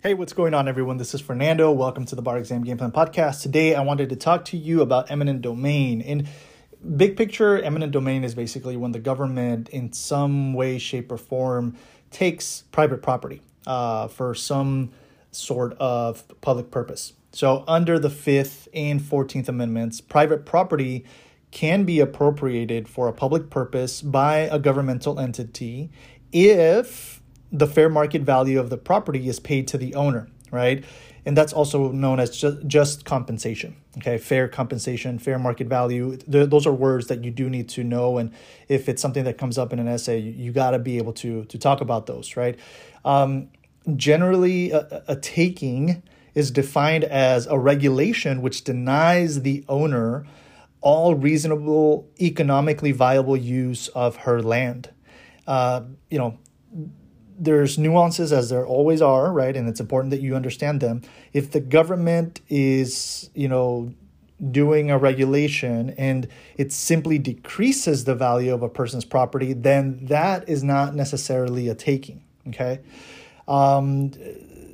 Hey, what's going on, everyone? This is Fernando. Welcome to the Bar Exam Game Plan Podcast. Today, I wanted to talk to you about eminent domain. In big picture, eminent domain is basically when the government, in some way, shape, or form, takes private property uh, for some sort of public purpose. So, under the Fifth and Fourteenth Amendments, private property can be appropriated for a public purpose by a governmental entity if the fair market value of the property is paid to the owner, right? And that's also known as just, just compensation. Okay, fair compensation, fair market value. The, those are words that you do need to know. And if it's something that comes up in an essay, you, you got to be able to to talk about those, right? Um, generally, a, a taking is defined as a regulation which denies the owner all reasonable, economically viable use of her land. Uh, you know, there's nuances as there always are, right? And it's important that you understand them. If the government is, you know, doing a regulation and it simply decreases the value of a person's property, then that is not necessarily a taking. Okay. Um,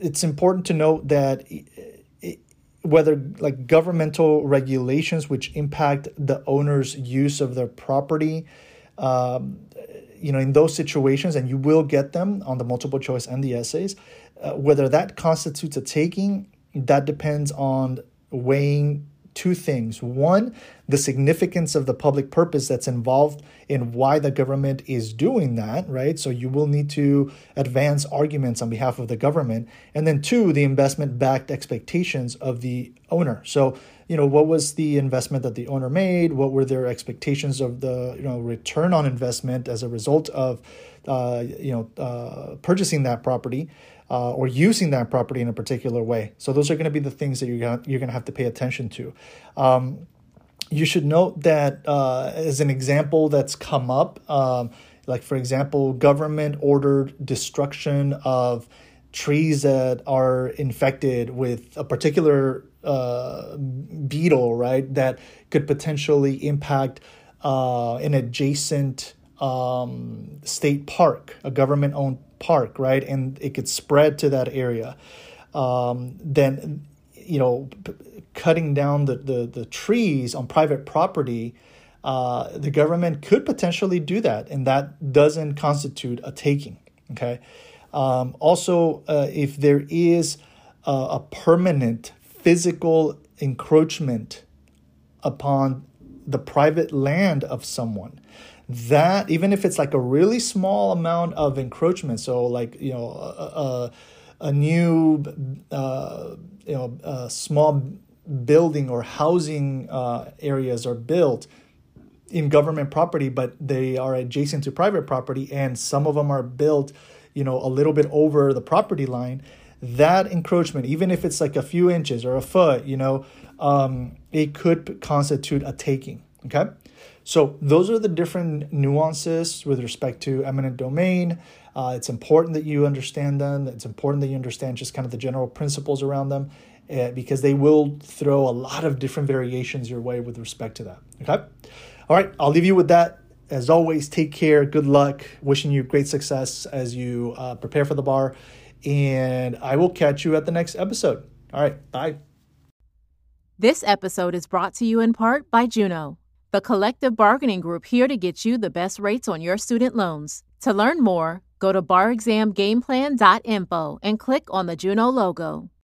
it's important to note that it, whether like governmental regulations which impact the owner's use of their property, um, you know, in those situations, and you will get them on the multiple choice and the essays, uh, whether that constitutes a taking, that depends on weighing two things. One, the significance of the public purpose that's involved in why the government is doing that, right? So you will need to advance arguments on behalf of the government. And then two, the investment backed expectations of the owner. So, you know, what was the investment that the owner made? What were their expectations of the, you know, return on investment as a result of, uh, you know, uh, purchasing that property? uh, or using that property in a particular way. So those are going to be the things that you're gonna, you're to have to pay attention to. Um, you should note that uh, as an example that's come up, um, like for example, government ordered destruction of trees that are infected with a particular uh, beetle, right? That could potentially impact uh, an adjacent um, state park, a government owned park, right? And it could spread to that area. Um, then, you know, cutting down the, the, the trees on private property, uh, the government could potentially do that, and that doesn't constitute a taking. Okay. Um, also, uh, if there is a, a permanent physical encroachment upon the private land of someone, that even if it's like a really small amount of encroachment so like you know a, a, a new uh, you know a small building or housing uh, areas are built in government property but they are adjacent to private property and some of them are built you know a little bit over the property line that encroachment even if it's like a few inches or a foot you know um, it could constitute a taking okay so those are the different nuances with respect to eminent domain. Uh, it's important that you understand them. It's important that you understand just kind of the general principles around them uh, because they will throw a lot of different variations your way with respect to that. Okay. All right. I'll leave you with that. As always, take care. Good luck. Wishing you great success as you uh, prepare for the bar. And I will catch you at the next episode. All right. Bye. This episode is brought to you in part by Juno the collective bargaining group here to get you the best rates on your student loans. To learn more, go to barexamgameplan.info and click on the Juno logo.